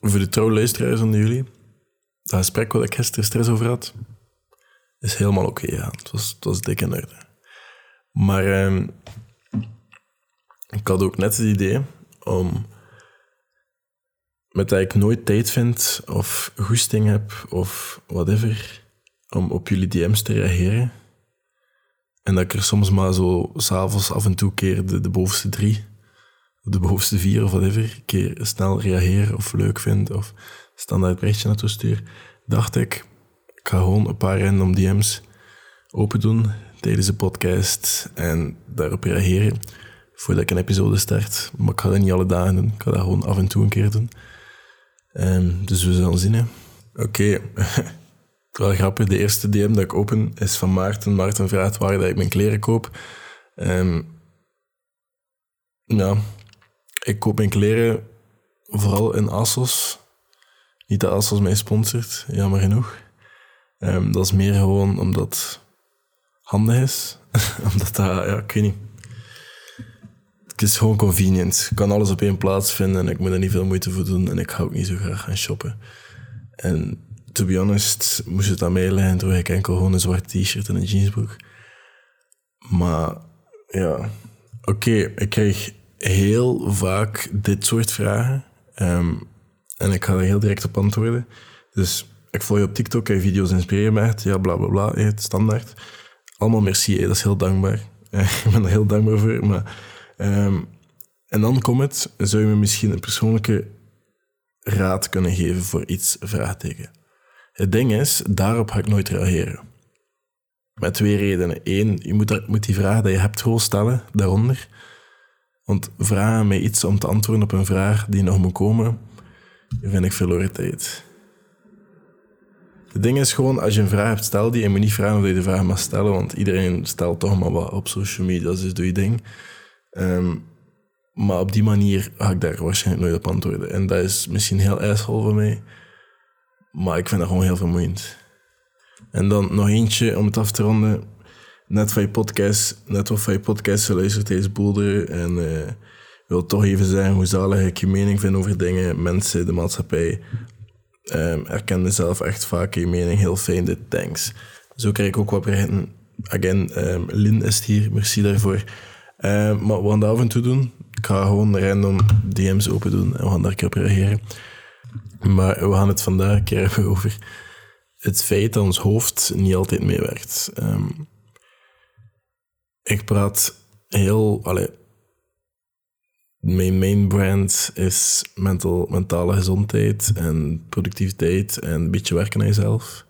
voor de trouwe luisteraars onder jullie, dat gesprek wat ik gisteren stress over had, is helemaal oké. ja. het, was, het was dik in orde. Maar ehm, ik had ook net het idee om, met dat ik nooit tijd vind of goesting heb of whatever, om op jullie DM's te reageren. En dat ik er soms maar zo s'avonds af en toe keer de, de bovenste drie, de bovenste vier of whatever, keer snel reageer of leuk vind of standaard berichtje naartoe stuur, dacht ik, ik ga gewoon een paar random DM's open doen tijdens de podcast en daarop reageren voordat ik een episode start. Maar ik ga dat niet alle dagen doen. Ik ga dat gewoon af en toe een keer doen. Ehm, dus we zullen zien. Oké. Wel grappig. De eerste DM dat ik open is van Maarten. Maarten vraagt waar ik mijn kleren koop. Um, ja, ik koop mijn kleren vooral in Assos. Niet dat Assos mij sponsort, jammer genoeg. Um, dat is meer gewoon omdat het handig is. omdat dat, ja, ik weet niet het is gewoon convenient. Ik kan alles op één plaats vinden en ik moet er niet veel moeite voor doen. En ik ga ook niet zo graag gaan shoppen. En to be honest, moest het aan mij liggen, droeg ik enkel gewoon een zwart t-shirt en een jeansbroek. Maar ja, oké, ik krijg heel vaak dit soort vragen. Ehm, en ik ga er heel direct op antwoorden. Dus ik volg je op TikTok en video's inspireren echt. Ja, bla bla bla, het standaard. Allemaal merci, dat is heel dankbaar. ik ben er heel dankbaar voor. Maar Ehm, en dan komt het, zou je me misschien een persoonlijke raad kunnen geven voor iets, vraagteken. Het ding is, daarop ga ik nooit reageren. Met twee redenen. Eén, je moet, moet die vraag die je hebt gewoon stellen, daaronder. Want vragen mij iets om te antwoorden op een vraag die nog moet komen, vind ik verloren tijd. Het ding is gewoon, als je een vraag hebt, stel die. En moet niet vragen of je de vraag mag stellen, want iedereen stelt toch maar wat op social media, dus doe je ding. Ehm, maar op die manier ga ik daar waarschijnlijk nooit op antwoorden. En dat is misschien heel ijshol van mij. Maar ik vind dat gewoon heel vermoeiend. En dan nog eentje om het af te ronden. Net van je podcast, net wat van je podcast geluisterd tijdens Boulder. En uh, wil toch even zeggen hoe zalig ik je mening vind over dingen, mensen, de maatschappij. Um, erkende zelf echt vaak je mening heel fijn, dit thanks. Zo krijg ik ook wat berichten. Again, um, Lin is hier, merci daarvoor. Uh, maar we gaan dat af en toe doen. Ik ga gewoon random DM's open doen en we gaan daar een keer op reageren. Maar we gaan het vandaag een keer hebben over het feit dat ons hoofd niet altijd meewerkt. Um, ik praat heel... Mijn main brand is mental, mentale gezondheid en productiviteit en een beetje werken aan jezelf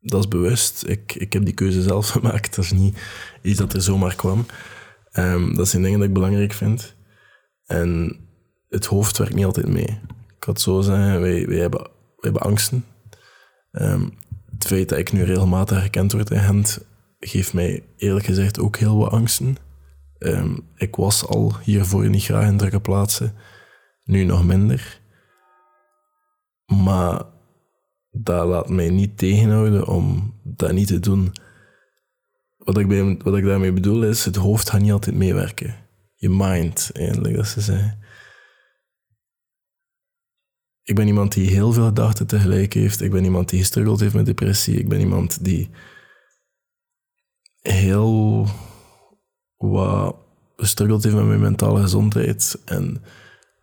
dat is bewust. Ik, ik heb die keuze zelf gemaakt. Dat is niet iets dat er zomaar kwam. Um, dat zijn dingen die ik belangrijk vind. En het hoofd werkt niet altijd mee. Ik had zo zeggen, wij, wij, hebben, wij hebben angsten. Um, het feit dat ik nu regelmatig herkend word in Gent, geeft mij eerlijk gezegd ook heel wat angsten. Um, ik was al hiervoor niet graag in drukke plaatsen, nu nog minder. Maar dat laat mij niet tegenhouden om dat niet te doen. Wat ik, bij, wat ik daarmee bedoel is, het hoofd gaat niet altijd meewerken. Je mind, eigenlijk, dat ze zeggen. Ik ben iemand die heel veel gedachten tegelijk heeft. Ik ben iemand die gestruggeld heeft met depressie. Ik ben iemand die heel wat gestruggeld heeft met mijn mentale gezondheid. En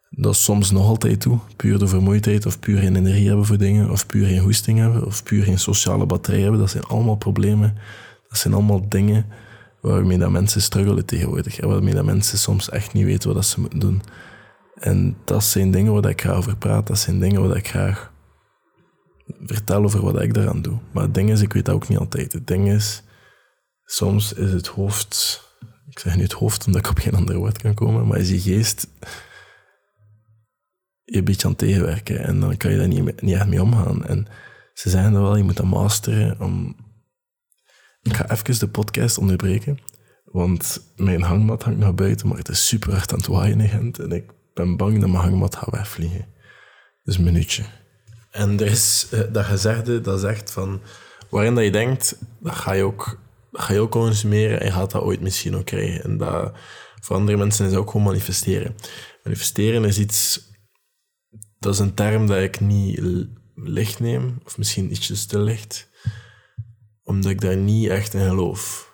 dat soms nog altijd toe. Puur de vermoeidheid of puur geen energie hebben voor dingen, of puur geen hoesting hebben, of puur geen sociale batterij hebben. Dat zijn allemaal problemen. Dat zijn allemaal dingen waarmee dat mensen struggelen tegenwoordig. En waarmee dat mensen soms echt niet weten wat ze moeten doen. En dat zijn dingen waar ik graag over praat. Dat zijn dingen waar ik graag vertel over wat ik daaraan doe. Maar het ding is, ik weet dat ook niet altijd. Het ding is, soms is het hoofd... Ik zeg nu het hoofd omdat ik op geen ander woord kan komen, maar is je geest je een beetje aan het tegenwerken. En dan kan je daar niet, niet echt mee omgaan. En ze zeggen dan wel, je moet dat masteren. Om... Ik ga even de podcast onderbreken. Want mijn hangmat hangt naar buiten, maar het is super hard aan het waaien in Gent. En ik ben bang dat mijn hangmat gaat wegvliegen. Dus een minuutje. En er is uh, dat gezegde, dat zegt van... Waarin dat je denkt, dat ga je ook, dat ga je consumeren en je gaat dat ooit misschien ook krijgen. En dat voor andere mensen is ook gewoon manifesteren. Manifesteren is iets dat is een term dat ik niet licht neem, of misschien ietsjes te licht, omdat ik daar niet echt in geloof.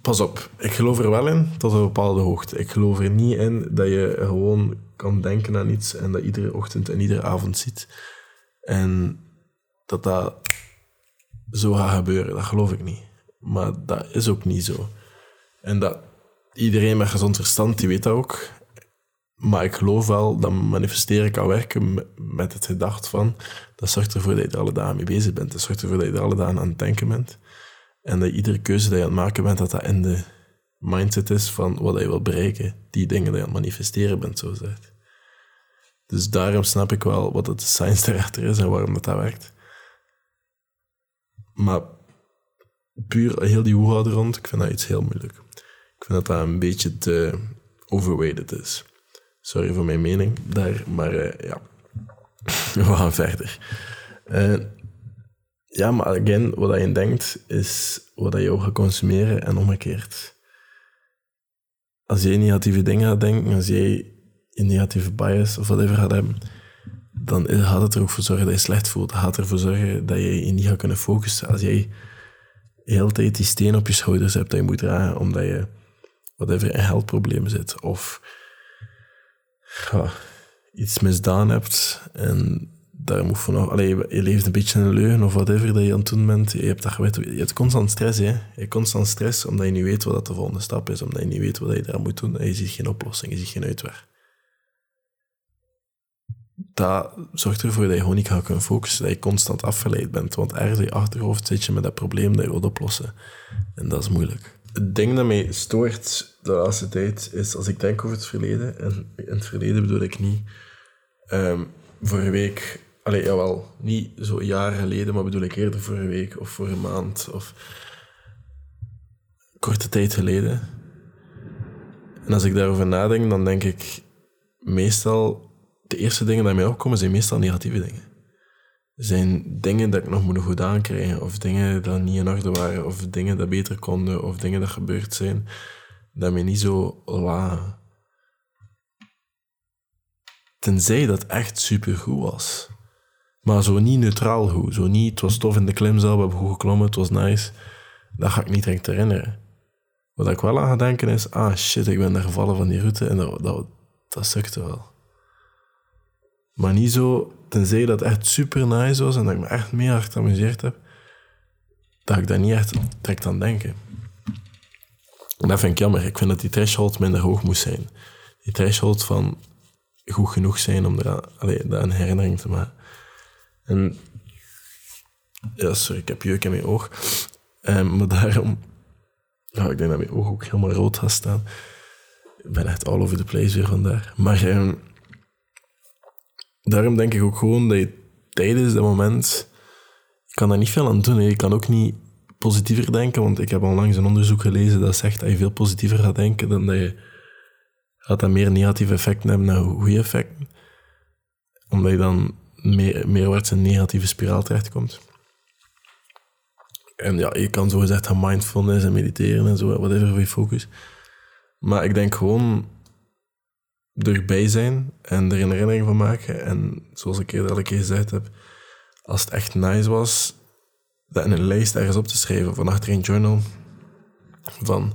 Pas op, ik geloof er wel in tot een bepaalde hoogte. Ik geloof er niet in dat je gewoon kan denken aan iets en dat iedere ochtend en iedere avond ziet. En dat dat zo gaat gebeuren, dat geloof ik niet. Maar dat is ook niet zo. En dat iedereen met gezond verstand, die weet dat ook. Maar ik geloof wel dat manifesteren kan werken met het gedacht van, dat zorgt ervoor dat je er alle dagen mee bezig bent. Dat zorgt ervoor dat je er alle dagen aan het denken bent. En dat iedere keuze die je aan het maken bent, dat dat in de mindset is van wat je wil bereiken. Die dingen die je aan het manifesteren bent, zo gezegd. Dus daarom snap ik wel wat het science erachter is en waarom dat, dat werkt. Maar puur heel die hoehouden rond, ik vind dat iets heel moeilijk. Ik vind dat dat een beetje te overweighted is. Sorry voor mijn mening daar, maar uh, ja, we gaan verder. Uh, ja, maar again, wat je denkt, is wat je ook gaat consumeren en omgekeerd. Als jij negatieve dingen gaat denken, als jij een negatieve bias of whatever gaat hebben, dan gaat het er ook voor zorgen dat je slecht voelt. Het gaat ervoor zorgen dat je je niet gaat kunnen focussen. Als jij de hele tijd die steen op je schouders hebt dat je moet dragen omdat je whatever in geldproblemen zit of iets misdaan hebt en daar moet van allee, je leeft een beetje in een leugen of whatever dat je aan het doen bent. Je hebt, dat gewet, je hebt constant stress. Hè? Je hebt constant stress omdat je niet weet wat de volgende stap is, omdat je niet weet wat je daar moet doen en je ziet geen oplossing, je ziet geen uitweg. Dat zorgt ervoor dat je gewoon niet gaat kunnen focussen, dat je constant afgeleid bent. Want ergens in je achterhoofd zit je met dat probleem dat je wilt oplossen. En dat is moeilijk. Het ding dat mij stoort de laatste tijd is als ik denk over het verleden, en in het verleden bedoel ik niet. Um, vorige week Allee, jawel, niet zo jaren geleden, maar bedoel ik eerder voor een week of voor een maand of korte tijd geleden. En als ik daarover nadenk, dan denk ik meestal, de eerste dingen die mij opkomen zijn meestal negatieve dingen. Zijn dingen dat ik nog moet goed aankrijgen, of dingen dat niet in orde waren, of dingen dat beter konden, of dingen dat gebeurd zijn, dat mij niet zo lagen. Tenzij dat echt supergoed was. Maar zo niet neutraal goed. Zo niet, het was tof in de klimzaal, we hebben goed geklommen, het was nice. Dat ga ik niet direct herinneren. Wat ik wel aan ga denken is, ah shit, ik ben daar gevallen van die route en dat, dat, dat sukte wel. Maar niet zo, tenzij dat echt super nice was en dat ik me echt meer hard geamuseerd heb, dat ik daar niet echt direct aan denken. En dat vind ik jammer. Ik vind dat die threshold minder hoog moest zijn. Die threshold van goed genoeg zijn om dat een herinnering te maken. En ja, sorry, ik heb jeuk in mijn oog. Um, maar daarom, nou, ik denk dat mijn oog ook helemaal rood gaat staan. Ik ben echt all over the place weer vandaag. Maar um, daarom denk ik ook gewoon dat je tijdens dat moment, je kan daar niet veel aan doen. Je kan ook niet positiever denken, want ik heb onlangs een onderzoek gelezen dat zegt dat je veel positiever gaat denken dan dat je gaat dat meer negatieve effecten hebben dan goede effecten. Omdat je dan meer, meerwaarts een negatieve spiraal terechtkomt. En ja, je kan zo gezegd gaan mindfulness en mediteren en zo, whatever voor je focus. Maar ik denk gewoon erbij zijn en er een herinnering van maken. En zoals ik eerder keer gezegd heb, als het echt nice was, dat in een lijst ergens op te schrijven van achter een journal. Van,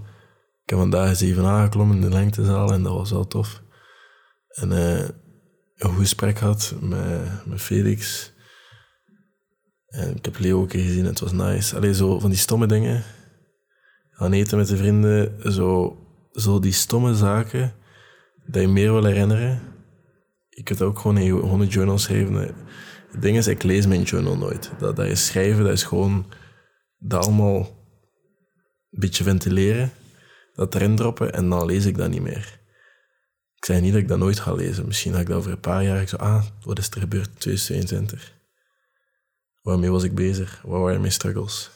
ik heb vandaag eens even aangeklommen in de lengtezaal en dat was wel tof. En uh, een goed gesprek had met, met Felix. En ik heb Leo ook gezien, het was nice. Alleen zo van die stomme dingen. Gaan eten met de vrienden, zo, zo die stomme zaken dat je meer wil herinneren. Je kunt ook gewoon in je journal schrijven. Het ding is, ik lees mijn journal nooit. Dat, dat je schrijven, dat is gewoon dat allemaal een beetje ventileren, dat erin droppen en dan lees ik dat niet meer. Ik zei niet dat ik dat nooit ga lezen. Misschien ga ik dat over een paar jaar. Ik zo, ah, wat is er gebeurd in 2022? Waarmee was ik bezig? Wat waren mijn struggles?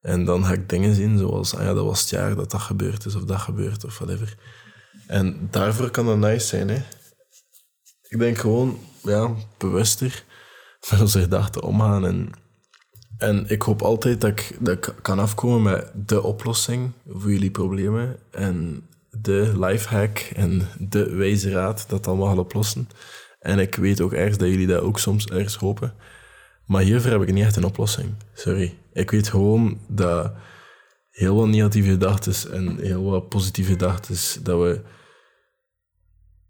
En dan ga ik dingen zien zoals, ah ja, dat was het jaar dat dat gebeurd is, of dat gebeurt, of whatever. En daarvoor kan dat nice zijn, hè. Ik denk gewoon, ja, bewuster met onze gedachten omgaan. En, en ik hoop altijd dat ik, dat kan afkomen met de oplossing voor jullie problemen. En de lifehack en de wijze raad dat allemaal gaat oplossen. En ik weet ook ergens dat jullie dat ook soms ergens hopen. Maar hiervoor heb ik niet echt een oplossing. Sorry. Ik weet gewoon dat heel wat negatieve gedachten en heel wat positieve gedachten, dat we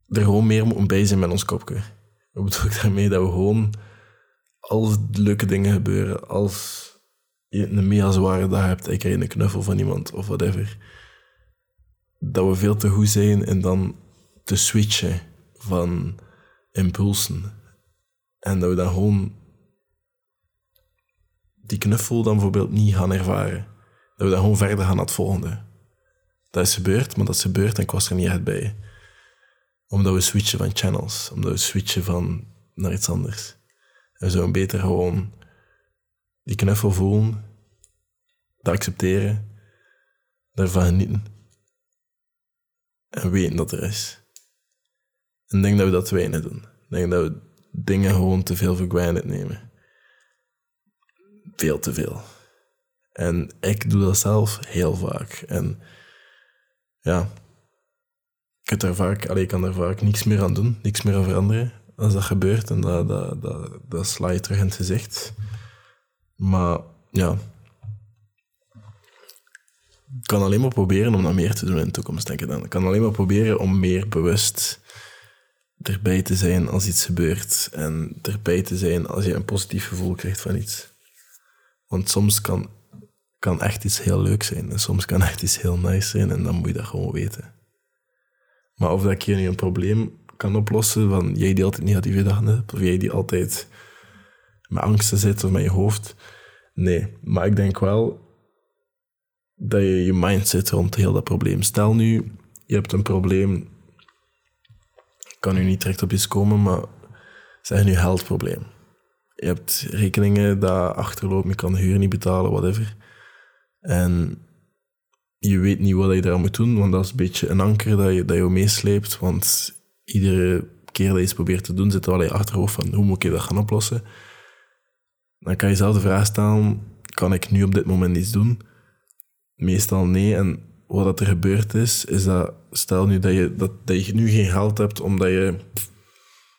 er gewoon meer moeten bij zijn met ons kopje. Wat bedoel ik daarmee? Dat we gewoon, als leuke dingen gebeuren, als je een mega zware dag hebt, ik krijg een knuffel van iemand of whatever, dat we veel te goed zijn en dan te switchen van impulsen. En dat we dan gewoon die knuffel dan bijvoorbeeld niet gaan ervaren. Dat we dan gewoon verder gaan naar het volgende. Dat is gebeurd, maar dat is gebeurd en ik was er niet echt bij. Omdat we switchen van channels, omdat we switchen van naar iets anders. En we zouden beter gewoon die knuffel voelen, dat accepteren, daarvan genieten. En weten dat er is. En ik denk dat we dat weinig doen. Ik denk dat we dingen gewoon te veel voor granted nemen. Veel te veel. En ik doe dat zelf heel vaak. En ja, ik, er vaak, allee, ik kan er vaak niks meer aan doen, niks meer aan veranderen. Als dat gebeurt, en dat, dat, dat, dat sla je terug in het gezicht. Maar ja, ik kan alleen maar proberen om dat meer te doen in de toekomst, denk ik dan. Ik kan alleen maar proberen om meer bewust erbij te zijn als iets gebeurt. En erbij te zijn als je een positief gevoel krijgt van iets. Want soms kan, kan echt iets heel leuk zijn. En soms kan echt iets heel nice zijn. En dan moet je dat gewoon weten. Maar of dat ik hier nu een probleem kan oplossen van jij die altijd negatieve dagen hebt, of jij die altijd met angsten zit of met je hoofd. Nee, maar ik denk wel dat je je mindset rond heel dat probleem. Stel nu, je hebt een probleem, ik kan nu niet direct op iets komen, maar zeg nu geldprobleem. Je hebt rekeningen dat achterlopen, je kan de huur niet betalen, whatever. En je weet niet wat je daar moet doen, want dat is een beetje een anker dat je, dat je meesleept. Want iedere keer dat je iets probeert te doen, zit er wel in je achterhoofd van hoe moet ik dat gaan oplossen. Dan kan je zelf de vraag stellen, kan ik nu op dit moment iets doen? Meestal nee. En wat er gebeurd is, is dat, stel nu dat je, dat, je nu geen geld hebt omdat je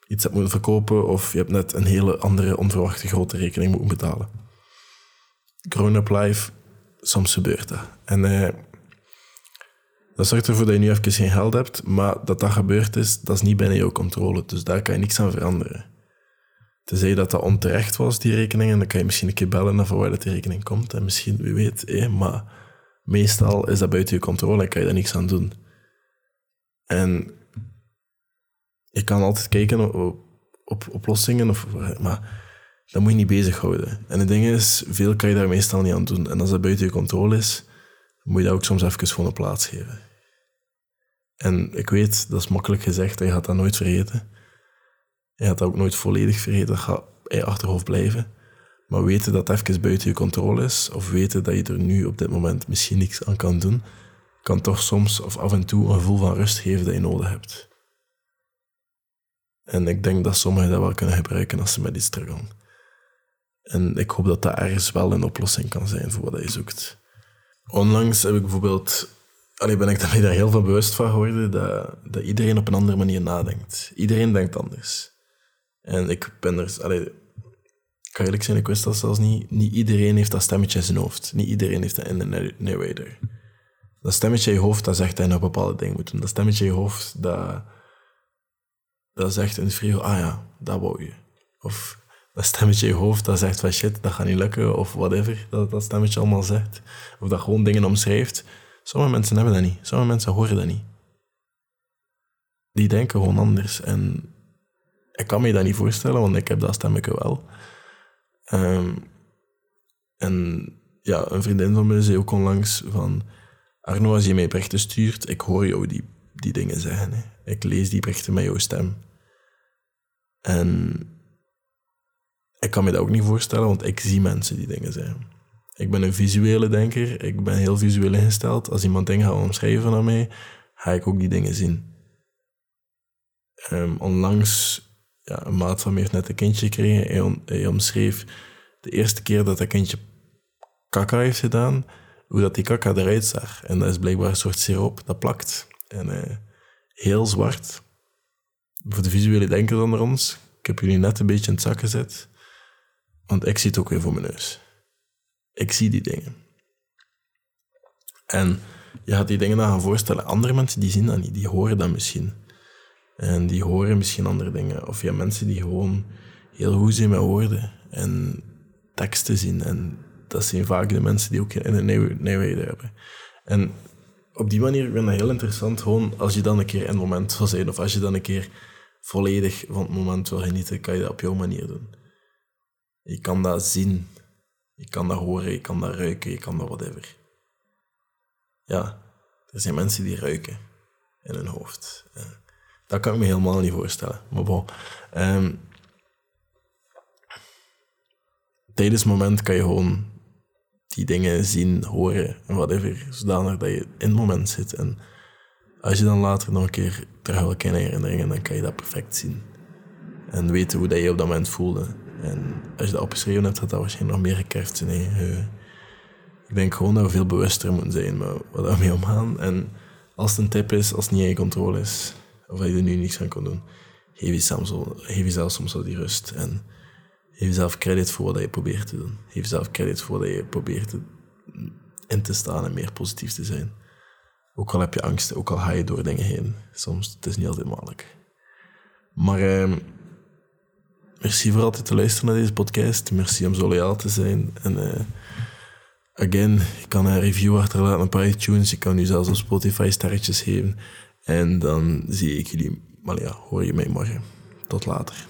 iets hebt moeten verkopen of je hebt net een hele andere onverwachte grote rekening moeten betalen. Grown-up life, soms gebeurt dat. En eh, dat zorgt ervoor dat je nu even geen geld hebt, maar dat dat gebeurd is, dat is niet binnen jouw controle. Dus daar kan je niks aan veranderen. Tenzij dat dat onterecht was, die rekening, en dan kan je misschien een keer bellen naar waar dat die rekening komt. En misschien, wie weet, eh, maar meestal is dat buiten je controle en kan je daar niks aan doen. En je kan altijd kijken op, op oplossingen, of, maar dat moet je niet bezighouden. En het ding is, veel kan je daar meestal niet aan doen. En als dat buiten je controle is, moet je dat ook soms even gewoon een plaats geven. En ik weet, dat is makkelijk gezegd, je gaat dat nooit vergeten. Je gaat dat ook nooit volledig vergeten, dat gaat in je achterhoofd blijven. Maar weten dat het even buiten je controle is, of weten dat je er nu op dit moment misschien niks aan kan doen, kan toch soms of af en toe een gevoel van rust geven dat je nodig hebt. En ik denk dat sommigen dat wel kunnen gebruiken als ze met iets struggelen. En ik hoop dat dat ergens wel een oplossing kan zijn voor wat je zoekt. Onlangs heb ik bijvoorbeeld, allee, ben ik daar heel veel bewust van geworden dat, dat iedereen op een andere manier nadenkt. Iedereen denkt anders. En ik ben er, allee, kan eerlijk zijn, ik wist dat zelfs niet. Niet iedereen heeft dat stemmetje in zijn hoofd. Niet iedereen heeft dat in de narrator. Dat stemmetje in je hoofd, dat zegt dat je bepaalde ding moet doen. Dat stemmetje in je hoofd, dat, dat zegt in frigo, ah ja, dat wou je. Of dat stemmetje in je hoofd, dat zegt van shit, dat gaat niet lukken, of whatever, dat dat stemmetje allemaal zegt. Of dat gewoon dingen omschrijft. Sommige mensen hebben dat niet. Sommige mensen horen dat niet. Die denken gewoon anders. En ik kan me dat niet voorstellen, want ik heb dat stemmetje wel. Ehm, en ja, een vriendin van mij zei ook onlangs van... Arno, als je mij berichten stuurt, ik hoor jou die, die dingen zeggen. Hè. Ik lees die berichten met jouw stem. En ik kan me dat ook niet voorstellen, want ik zie mensen die dingen zeggen. Ik ben een visuele denker, ik ben heel visueel ingesteld. Als iemand dingen gaat omschrijven aan mij, ga ik ook die dingen zien. Um, onlangs ja, een maat van mij heeft net een kindje gekregen. Hij, omschreef de eerste keer dat dat kindje kaka heeft gedaan, hoe dat die kaka eruit zag. En dat is blijkbaar een soort siroop, dat plakt. En eh, heel zwart. Voor de visuele denker onder ons. Ik heb jullie net een beetje in het zak gezet. Want ik zie het ook weer voor mijn neus. Ik zie die dingen. En je gaat die dingen dan gaan voorstellen. Andere mensen die zien dat niet, die horen dat misschien. En die horen misschien andere dingen. Of je hebt mensen die gewoon heel goed zijn met woorden en teksten zien. En dat zijn vaak de mensen die ook in een nieuwheden hebben. En op die manier vind ik dat heel interessant. Gewoon als je dan een keer in het moment wil zijn, of als je dan een keer volledig van het moment wil genieten, kan je dat op jouw manier doen. Je kan dat zien, je kan dat horen, je kan dat ruiken, je kan dat whatever. Ja, er zijn mensen die ruiken in hun hoofd. Dat kan ik me helemaal niet voorstellen. Maar bon. Ehm, tijdens het moment kan je gewoon die dingen zien, horen en whatever, zodanig dat je in het moment zit. En als je dan later nog een keer terug wil kunnen herinneringen, dan kan je dat perfect zien. En weten hoe dat je op dat moment voelde. En als je dat opgeschreven hebt, had dat waarschijnlijk nog meer gekerfd. Hey, ik denk gewoon dat we veel bewuster moeten zijn met wat we mee omgaan. En als het een tip is, als het niet in je controle is, of dat je er nu niks aan kan doen, geef jezelf, zo, geef jezelf soms zo die rust. En geef jezelf credit voor wat je probeert te doen. Geef jezelf credit voor dat je probeert in te staan en meer positief te zijn. Ook al heb je angst, ook al ga je door dingen heen. Soms, het is niet altijd makkelijk. Maar eh, merci voor altijd te luisteren naar deze podcast. Merci om zo loyaal te zijn. En uh, again, je kan een review achterlaten op iTunes. Je kan nu zelfs op Spotify sterretjes geven. En dan zie ik jullie, maar ja, hoor je mij morgen. Tot later.